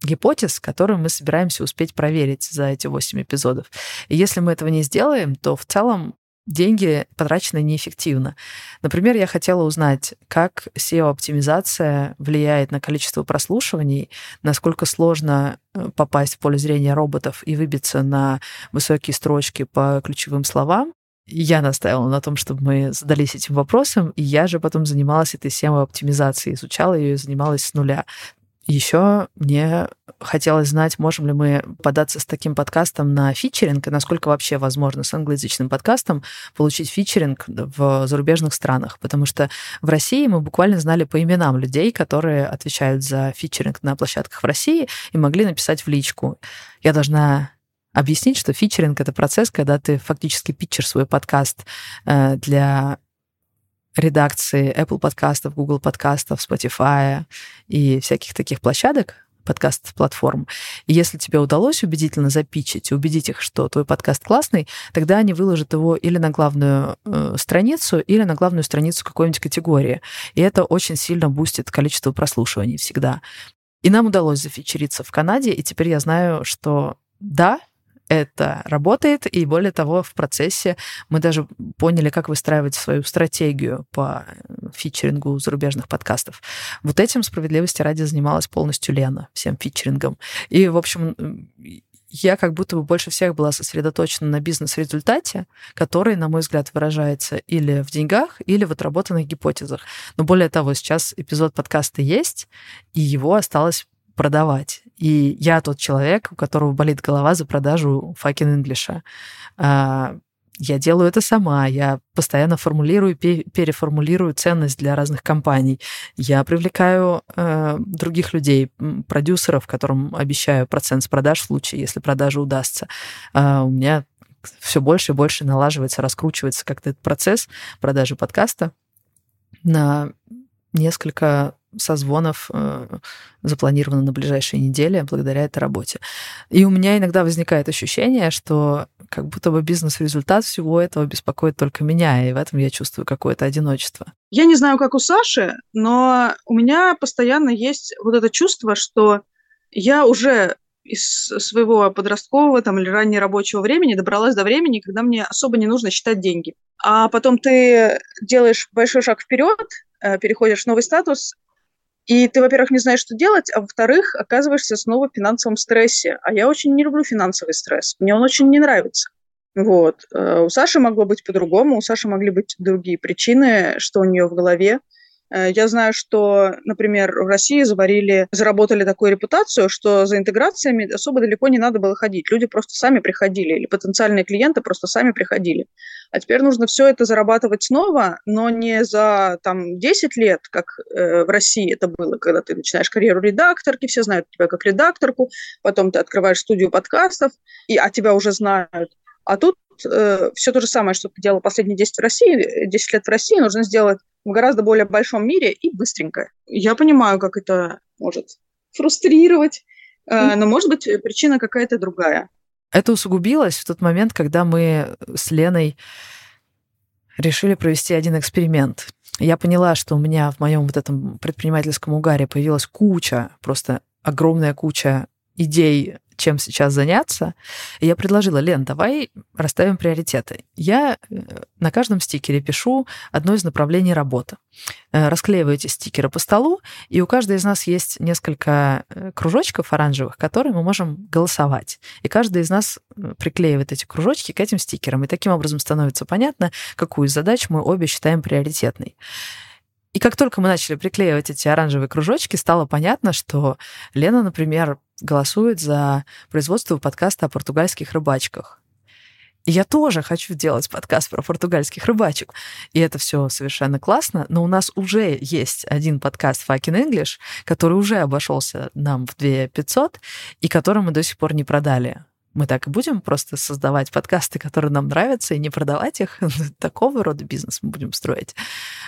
гипотез, которые мы собираемся успеть проверить за эти восемь эпизодов. И если мы этого не сделаем, то в целом деньги потрачены неэффективно. Например, я хотела узнать, как SEO-оптимизация влияет на количество прослушиваний, насколько сложно э, попасть в поле зрения роботов и выбиться на высокие строчки по ключевым словам. Я настаивала на том, чтобы мы задались этим вопросом, и я же потом занималась этой SEO-оптимизацией, изучала ее и занималась с нуля. Еще мне хотелось знать, можем ли мы податься с таким подкастом на фичеринг, и насколько вообще возможно с англоязычным подкастом получить фичеринг в зарубежных странах. Потому что в России мы буквально знали по именам людей, которые отвечают за фичеринг на площадках в России, и могли написать в личку. Я должна объяснить, что фичеринг — это процесс, когда ты фактически питчер свой подкаст э, для редакции Apple подкастов, Google подкастов, Spotify и всяких таких площадок, подкаст-платформ. И если тебе удалось убедительно запичить убедить их, что твой подкаст классный, тогда они выложат его или на главную э, страницу, или на главную страницу какой-нибудь категории. И это очень сильно бустит количество прослушиваний всегда. И нам удалось зафичериться в Канаде, и теперь я знаю, что да, это работает, и более того, в процессе мы даже поняли, как выстраивать свою стратегию по фичерингу зарубежных подкастов. Вот этим справедливости ради занималась полностью Лена, всем фичерингом. И, в общем, я как будто бы больше всех была сосредоточена на бизнес-результате, который, на мой взгляд, выражается или в деньгах, или в отработанных гипотезах. Но более того, сейчас эпизод подкаста есть, и его осталось продавать. И я тот человек, у которого болит голова за продажу fucking English. А, я делаю это сама, я постоянно формулирую, переформулирую ценность для разных компаний. Я привлекаю э, других людей, продюсеров, которым обещаю процент с продаж в случае, если продажа удастся. Э, у меня все больше и больше налаживается, раскручивается как-то этот процесс продажи подкаста на несколько созвонов э, запланировано на ближайшие недели благодаря этой работе. И у меня иногда возникает ощущение, что как будто бы бизнес-результат всего этого беспокоит только меня, и в этом я чувствую какое-то одиночество. Я не знаю, как у Саши, но у меня постоянно есть вот это чувство, что я уже из своего подросткового там, или раннего рабочего времени добралась до времени, когда мне особо не нужно считать деньги. А потом ты делаешь большой шаг вперед, э, переходишь в новый статус, и ты, во-первых, не знаешь, что делать, а во-вторых, оказываешься снова в финансовом стрессе. А я очень не люблю финансовый стресс. Мне он очень не нравится. Вот. Э, у Саши могло быть по-другому, у Саши могли быть другие причины, что у нее в голове. Э, я знаю, что, например, в России заварили, заработали такую репутацию, что за интеграциями особо далеко не надо было ходить. Люди просто сами приходили, или потенциальные клиенты просто сами приходили. А теперь нужно все это зарабатывать снова, но не за там, 10 лет, как э, в России это было, когда ты начинаешь карьеру редакторки, все знают тебя как редакторку, потом ты открываешь студию подкастов, и, а тебя уже знают. А тут э, все то же самое, что ты делал последние 10, в России, 10 лет в России, нужно сделать в гораздо более большом мире и быстренько. Я понимаю, как это может фрустрировать, э, но, может быть, причина какая-то другая. Это усугубилось в тот момент, когда мы с Леной решили провести один эксперимент. Я поняла, что у меня в моем вот этом предпринимательском угаре появилась куча, просто огромная куча идей чем сейчас заняться. И я предложила, Лен, давай расставим приоритеты. Я э, на каждом стикере пишу одно из направлений работы. Э, расклеиваю эти стикеры по столу, и у каждой из нас есть несколько э, кружочков оранжевых, которые мы можем голосовать. И каждый из нас приклеивает эти кружочки к этим стикерам. И таким образом становится понятно, какую из задач мы обе считаем приоритетной. И как только мы начали приклеивать эти оранжевые кружочки, стало понятно, что Лена, например, голосует за производство подкаста о португальских рыбачках. Я тоже хочу делать подкаст про португальских рыбачек. И это все совершенно классно, но у нас уже есть один подкаст Fucking English, который уже обошелся нам в 2 500, и который мы до сих пор не продали. Мы так и будем просто создавать подкасты, которые нам нравятся, и не продавать их. *laughs* Такого рода бизнес мы будем строить.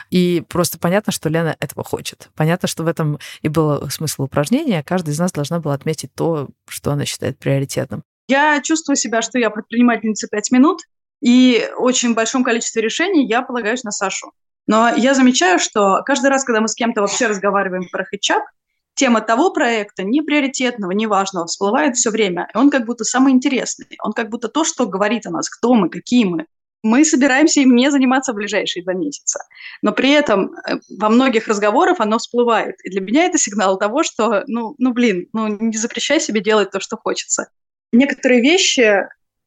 И просто понятно, что Лена этого хочет. Понятно, что в этом и был смысл упражнения. Каждый из нас должна была отметить то, что она считает приоритетным. Я чувствую себя, что я предпринимательница пять минут, и очень большом количестве решений я полагаюсь на Сашу. Но я замечаю, что каждый раз, когда мы с кем-то вообще разговариваем про хитчап, тема того проекта, не приоритетного, не важного, всплывает все время. И он как будто самый интересный. Он как будто то, что говорит о нас, кто мы, какие мы. Мы собираемся им не заниматься в ближайшие два месяца. Но при этом э, во многих разговорах оно всплывает. И для меня это сигнал того, что, ну, ну блин, ну не запрещай себе делать то, что хочется. Некоторые вещи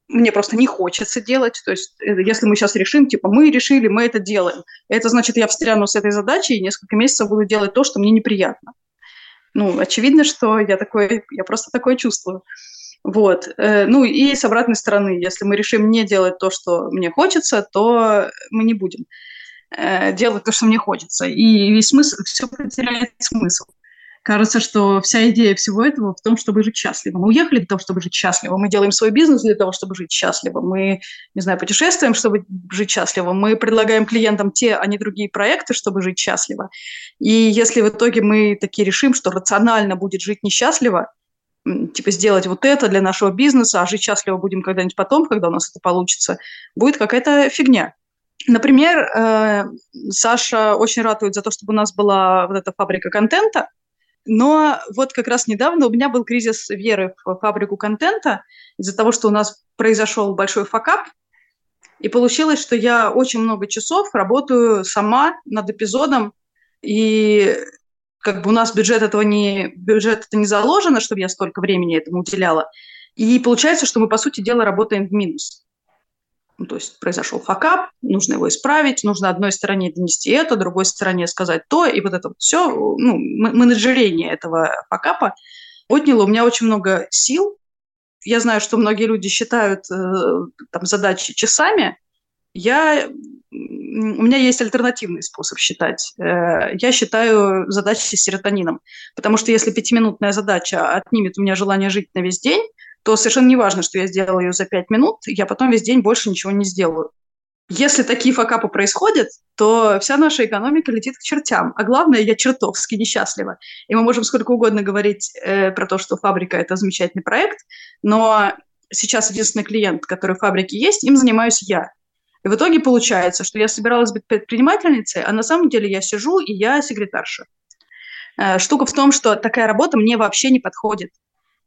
мне просто не хочется делать. То есть, э, если мы сейчас решим, типа, мы решили, мы это делаем, это значит, я встряну с этой задачей и несколько месяцев буду делать то, что мне неприятно ну, очевидно, что я такое, я просто такое чувствую. Вот. Э, ну и с обратной стороны, если мы решим не делать то, что мне хочется, то мы не будем э, делать то, что мне хочется. И весь смысл, все потеряет смысл. Кажется, что вся идея всего этого в том, чтобы жить счастливо. Мы уехали для того, чтобы жить счастливо. Мы делаем свой бизнес для того, чтобы жить счастливо. Мы, не знаю, путешествуем, чтобы жить счастливо. Мы предлагаем клиентам те, а не другие проекты, чтобы жить счастливо. И если в итоге мы такие решим, что рационально будет жить несчастливо, типа сделать вот это для нашего бизнеса, а жить счастливо будем когда-нибудь потом, когда у нас это получится, будет какая-то фигня. Например, э, Саша очень ратует за то, чтобы у нас была вот эта фабрика контента, но вот как раз недавно у меня был кризис веры в фабрику контента из-за того, что у нас произошел большой факап, и получилось, что я очень много часов работаю сама над эпизодом, и как бы у нас бюджет этого не, бюджет это не заложено, чтобы я столько времени этому уделяла. И получается, что мы, по сути дела, работаем в минус. Ну, то есть произошел факап, нужно его исправить, нужно одной стороне донести это, другой стороне сказать то, и вот это вот все, ну, менеджерение этого факапа отняло у меня очень много сил. Я знаю, что многие люди считают э, там, задачи часами. Я, у меня есть альтернативный способ считать. Э, я считаю задачи серотонином, потому что если пятиминутная задача отнимет у меня желание жить на весь день, то совершенно не важно, что я сделала ее за пять минут, я потом весь день больше ничего не сделаю. Если такие факапы происходят, то вся наша экономика летит к чертям. А главное, я чертовски несчастлива. И мы можем сколько угодно говорить э, про то, что фабрика – это замечательный проект, но сейчас единственный клиент, который в фабрике есть, им занимаюсь я. И в итоге получается, что я собиралась быть предпринимательницей, а на самом деле я сижу и я секретарша. Э, штука в том, что такая работа мне вообще не подходит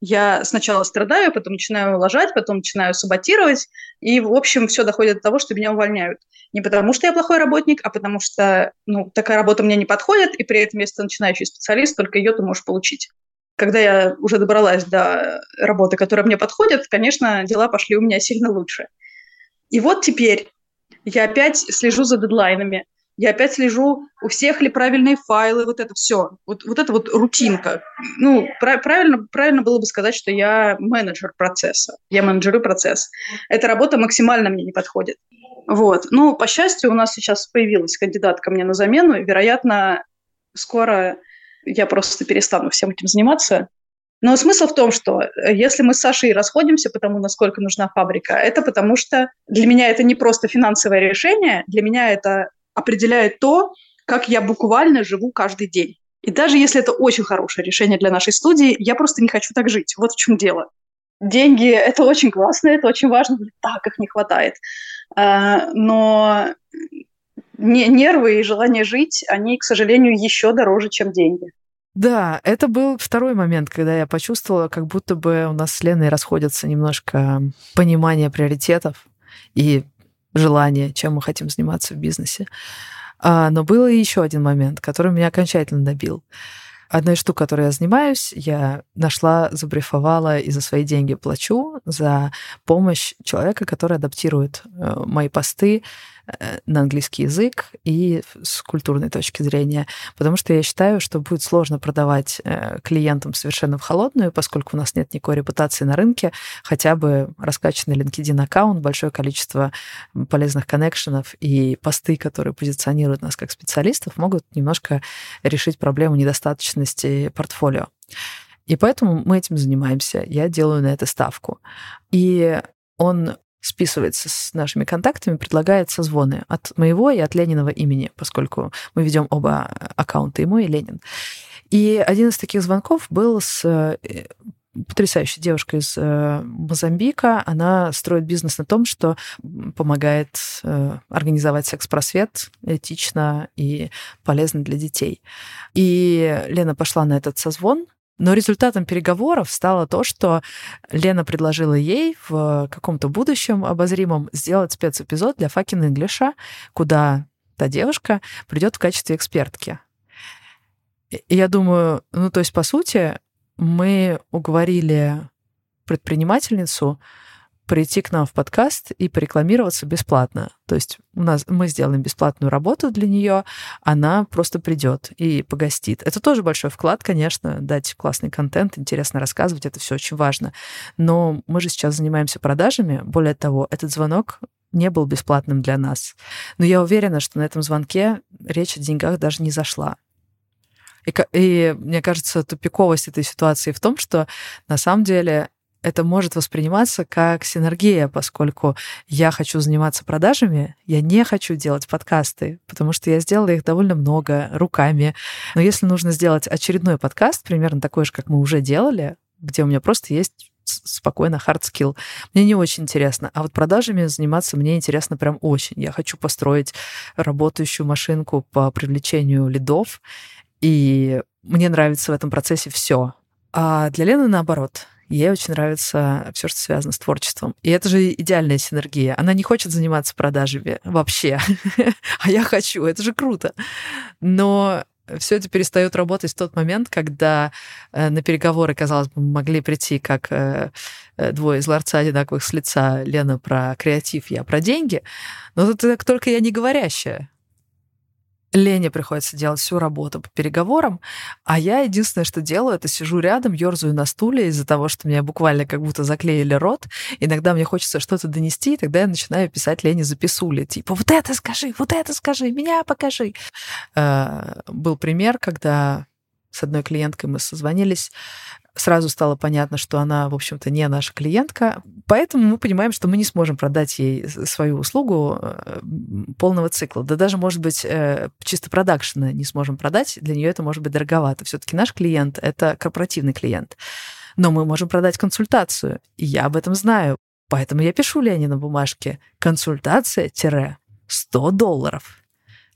я сначала страдаю, потом начинаю ложать, потом начинаю саботировать, и, в общем, все доходит до того, что меня увольняют. Не потому, что я плохой работник, а потому что ну, такая работа мне не подходит, и при этом, если ты начинающий специалист, только ее ты можешь получить. Когда я уже добралась до работы, которая мне подходит, конечно, дела пошли у меня сильно лучше. И вот теперь я опять слежу за дедлайнами, я опять слежу, у всех ли правильные файлы, вот это все. Вот, вот это вот рутинка. Ну, правильно, правильно было бы сказать, что я менеджер процесса, я менеджерю процесс. Эта работа максимально мне не подходит. Вот. Ну, по счастью, у нас сейчас появилась кандидатка мне на замену, вероятно, скоро я просто перестану всем этим заниматься. Но смысл в том, что если мы с Сашей расходимся потому, насколько нужна фабрика, это потому что для меня это не просто финансовое решение, для меня это определяет то, как я буквально живу каждый день. И даже если это очень хорошее решение для нашей студии, я просто не хочу так жить. Вот в чем дело. Деньги – это очень классно, это очень важно, так их не хватает. А, но нервы и желание жить, они, к сожалению, еще дороже, чем деньги. Да, это был второй момент, когда я почувствовала, как будто бы у нас с Леной расходятся немножко понимание приоритетов и желание, чем мы хотим заниматься в бизнесе. А, но был еще один момент, который меня окончательно добил. Одна из которой я занимаюсь, я нашла, забрифовала и за свои деньги плачу за помощь человека, который адаптирует э, мои посты на английский язык и с культурной точки зрения, потому что я считаю, что будет сложно продавать э, клиентам совершенно в холодную, поскольку у нас нет никакой репутации на рынке, хотя бы раскачанный LinkedIn аккаунт, большое количество полезных коннекшенов и посты, которые позиционируют нас как специалистов, могут немножко решить проблему недостаточности портфолио. И поэтому мы этим занимаемся. Я делаю на это ставку. И он списывается с нашими контактами, предлагает созвоны от моего и от Лениного имени, поскольку мы ведем оба аккаунта, и мой, и Ленин. И один из таких звонков был с э, потрясающей девушкой из э, Мозамбика. Она строит бизнес на том, что помогает э, организовать секс-просвет этично и полезно для детей. И Лена пошла на этот созвон, но результатом переговоров стало то, что Лена предложила ей в каком-то будущем обозримом сделать спецэпизод для fucking English, куда та девушка придет в качестве экспертки. И я думаю, ну то есть по сути мы уговорили предпринимательницу прийти к нам в подкаст и порекламироваться бесплатно. То есть у нас мы сделаем бесплатную работу для нее, она просто придет и погостит. Это тоже большой вклад, конечно, дать классный контент, интересно рассказывать, это все очень важно. Но мы же сейчас занимаемся продажами. Более того, этот звонок не был бесплатным для нас. Но я уверена, что на этом звонке речь о деньгах даже не зашла. И, и мне кажется, тупиковость этой ситуации в том, что на самом деле это может восприниматься как синергия, поскольку я хочу заниматься продажами, я не хочу делать подкасты, потому что я сделала их довольно много руками. Но если нужно сделать очередной подкаст, примерно такой же, как мы уже делали, где у меня просто есть спокойно hard skill. Мне не очень интересно. А вот продажами заниматься мне интересно прям очень. Я хочу построить работающую машинку по привлечению лидов, и мне нравится в этом процессе все. А для Лены наоборот. Ей очень нравится все, что связано с творчеством. И это же идеальная синергия. Она не хочет заниматься продажами вообще, *laughs* а я хочу. Это же круто. Но все это перестает работать в тот момент, когда э, на переговоры, казалось бы, могли прийти как э, э, двое из ларца одинаковых с лица, Лена про креатив, я про деньги. Но это только я не говорящая. Лене приходится делать всю работу по переговорам, а я единственное, что делаю, это сижу рядом, ерзаю на стуле из-за того, что меня буквально как будто заклеили рот. Иногда мне хочется что-то донести, и тогда я начинаю писать Лене записули, типа «вот это скажи, вот это скажи, меня покажи». Э, был пример, когда с одной клиенткой мы созвонились, сразу стало понятно, что она, в общем-то, не наша клиентка. Поэтому мы понимаем, что мы не сможем продать ей свою услугу э, полного цикла. Да даже, может быть, э, чисто продакшена не сможем продать. Для нее это может быть дороговато. Все-таки наш клиент — это корпоративный клиент. Но мы можем продать консультацию. И я об этом знаю. Поэтому я пишу Лене на бумажке консультация-100 долларов.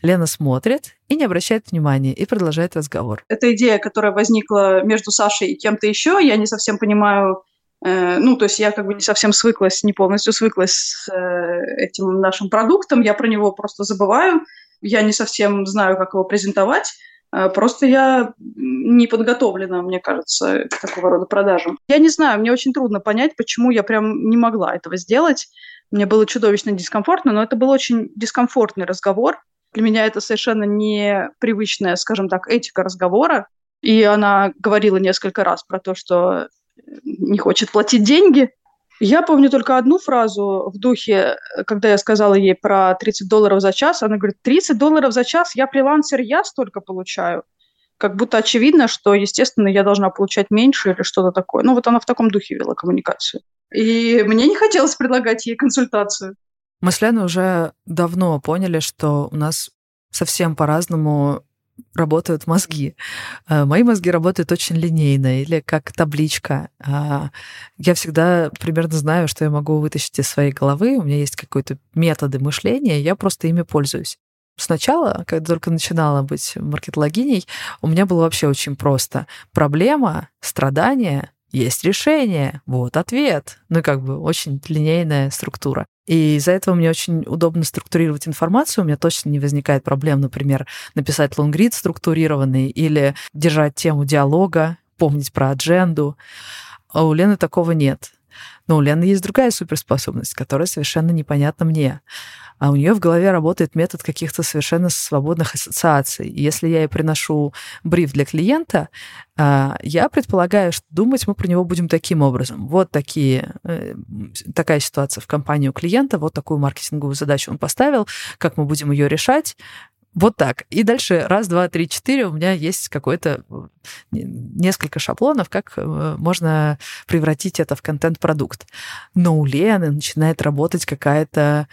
Лена смотрит и не обращает внимания, и продолжает разговор. Это идея, которая возникла между Сашей и кем-то еще. Я не совсем понимаю, э, ну, то есть я как бы не совсем свыклась, не полностью свыклась с э, этим нашим продуктом. Я про него просто забываю. Я не совсем знаю, как его презентовать. Э, просто я не подготовлена, мне кажется, к такого рода продажам. Я не знаю, мне очень трудно понять, почему я прям не могла этого сделать. Мне было чудовищно дискомфортно, но это был очень дискомфортный разговор. Для меня это совершенно непривычная, скажем так, этика разговора. И она говорила несколько раз про то, что не хочет платить деньги. Я помню только одну фразу в духе, когда я сказала ей про 30 долларов за час, она говорит, 30 долларов за час, я фрилансер, я столько получаю. Как будто очевидно, что, естественно, я должна получать меньше или что-то такое. Ну, вот она в таком духе вела коммуникацию. И мне не хотелось предлагать ей консультацию. Мы с Леной уже давно поняли, что у нас совсем по-разному работают мозги. Э, мои мозги работают очень линейно или как табличка. А, я всегда примерно знаю, что я могу вытащить из своей головы. У меня есть какие-то методы мышления, я просто ими пользуюсь. Сначала, когда только начинала быть маркетологиней, у меня было вообще очень просто. Проблема, страдание, есть решение, вот ответ. Ну как бы очень линейная структура. И из-за этого мне очень удобно структурировать информацию. У меня точно не возникает проблем, например, написать лонгрид структурированный или держать тему диалога, помнить про адженду. А у Лены такого нет. Но у Лены есть другая суперспособность, которая совершенно непонятна мне а у нее в голове работает метод каких-то совершенно свободных ассоциаций. И если я ей приношу бриф для клиента, а, я предполагаю, что думать мы про него будем таким образом. Вот такие, э, такая ситуация в компании у клиента, вот такую маркетинговую задачу он поставил, как мы будем ее решать, вот так. И дальше раз, два, три, четыре у меня есть какой-то несколько шаблонов, как э, можно превратить это в контент-продукт. Но у Лены начинает работать какая-то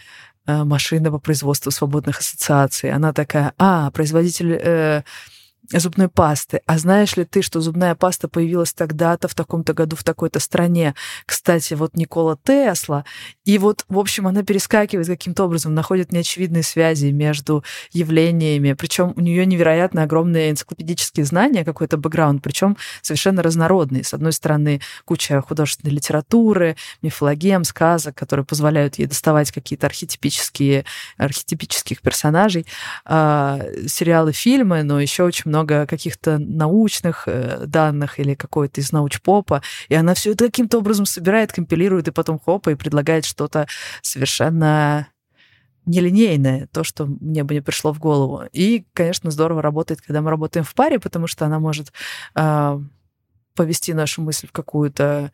Э, машина по производству свободных ассоциаций. Она такая, а, производитель э, зубной пасты. А знаешь ли ты, что зубная паста появилась тогда-то, в таком-то году, в такой-то стране? Кстати, вот Никола Тесла. И вот, в общем, она перескакивает каким-то образом, находит неочевидные связи между явлениями. Причем у нее невероятно огромные энциклопедические знания, какой-то бэкграунд, причем совершенно разнородный. С одной стороны, куча художественной литературы, мифологем, сказок, которые позволяют ей доставать какие-то архетипические, архетипических персонажей, э, сериалы, фильмы, но еще очень много каких-то научных э, данных или какой-то из научпопа, и она все это каким-то образом собирает, компилирует, и потом хопа, и предлагает что-то совершенно нелинейное, то, что мне бы не пришло в голову. И, конечно, здорово работает, когда мы работаем в паре, потому что она может э, повести нашу мысль в какую-то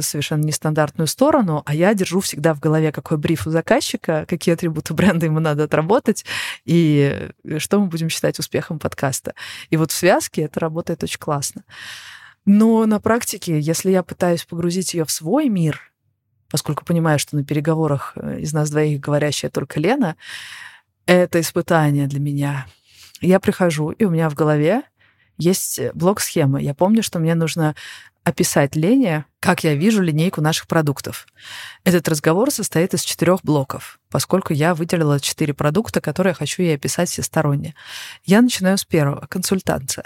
совершенно нестандартную сторону, а я держу всегда в голове, какой бриф у заказчика, какие атрибуты бренда ему надо отработать, и что мы будем считать успехом подкаста. И вот в связке это работает очень классно. Но на практике, если я пытаюсь погрузить ее в свой мир, поскольку понимаю, что на переговорах э, из нас двоих говорящая только Лена, это испытание для меня. Я прихожу, и у меня в голове есть блок схемы. Я помню, что мне нужно описать Лене, как я вижу линейку наших продуктов. Этот разговор состоит из четырех блоков, поскольку я выделила четыре продукта, которые я хочу ей описать всесторонне. Я начинаю с первого — консультация.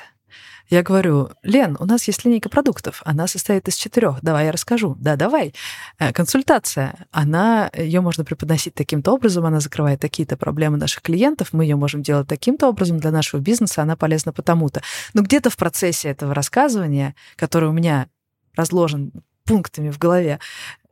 Я говорю, Лен, у нас есть линейка продуктов, она состоит из четырех. Давай я расскажу. Да, давай. Э, консультация, она, ее можно преподносить таким-то образом, она закрывает такие-то проблемы наших клиентов, мы ее можем делать таким-то образом для нашего бизнеса, она полезна потому-то. Но где-то в процессе этого рассказывания, который у меня разложен пунктами в голове,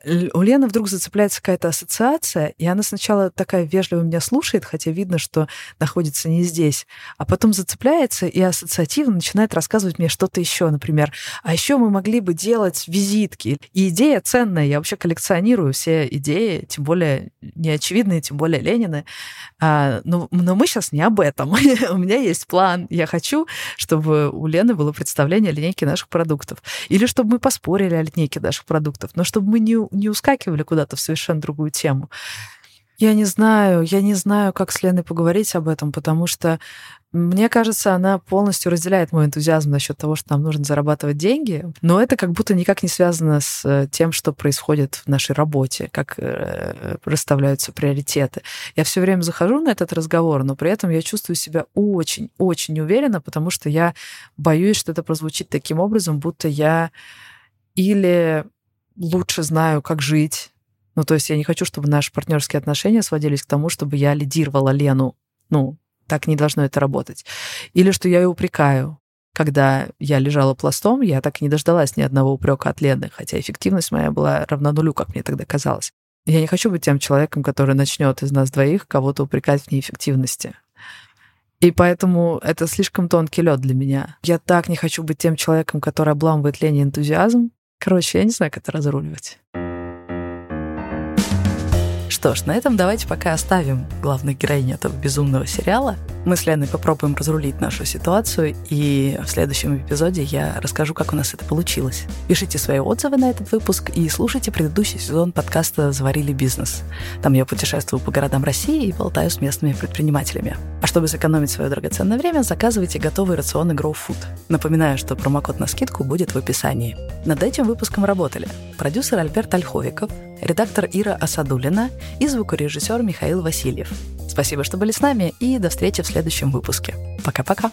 у Лены вдруг зацепляется какая-то ассоциация, и она сначала такая вежливо меня слушает, хотя видно, что находится не здесь, а потом зацепляется и ассоциативно начинает рассказывать мне что-то еще, например, а еще мы могли бы делать визитки. И идея ценная, я вообще коллекционирую все идеи, тем более неочевидные, тем более Ленины. А, но, но мы сейчас не об этом. *laughs* у меня есть план. Я хочу, чтобы у Лены было представление о линейке наших продуктов. Или чтобы мы поспорили о линейке наших продуктов, но чтобы мы не не ускакивали куда-то в совершенно другую тему. Я не знаю, я не знаю, как с Леной поговорить об этом, потому что мне кажется, она полностью разделяет мой энтузиазм насчет того, что нам нужно зарабатывать деньги, но это как будто никак не связано с э, тем, что происходит в нашей работе, как э, расставляются приоритеты. Я все время захожу на этот разговор, но при этом я чувствую себя очень-очень уверенно, потому что я боюсь, что это прозвучит таким образом, будто я или лучше знаю, как жить. Ну, то есть я не хочу, чтобы наши партнерские отношения сводились к тому, чтобы я лидировала Лену. Ну, так не должно это работать. Или что я ее упрекаю. Когда я лежала пластом, я так и не дождалась ни одного упрека от Лены, хотя эффективность моя была равна нулю, как мне тогда казалось. Я не хочу быть тем человеком, который начнет из нас двоих кого-то упрекать в неэффективности. И поэтому это слишком тонкий лед для меня. Я так не хочу быть тем человеком, который обламывает Лене энтузиазм, Короче, я не знаю, как это разруливать. Что ж, на этом давайте пока оставим главной героиню этого безумного сериала Мы с Леной попробуем разрулить нашу ситуацию, и в следующем эпизоде я расскажу, как у нас это получилось. Пишите свои отзывы на этот выпуск и слушайте предыдущий сезон подкаста «Заварили бизнес». Там я путешествую по городам России и болтаю с местными предпринимателями. А чтобы сэкономить свое драгоценное время, заказывайте готовый рацион Grow Food. Напоминаю, что промокод на скидку будет в описании. Над этим выпуском работали продюсер Альберт Ольховиков, редактор Ира Асадулина и звукорежиссер Михаил Васильев. Спасибо, что были с нами, и до встречи в следующем выпуске. Пока-пока.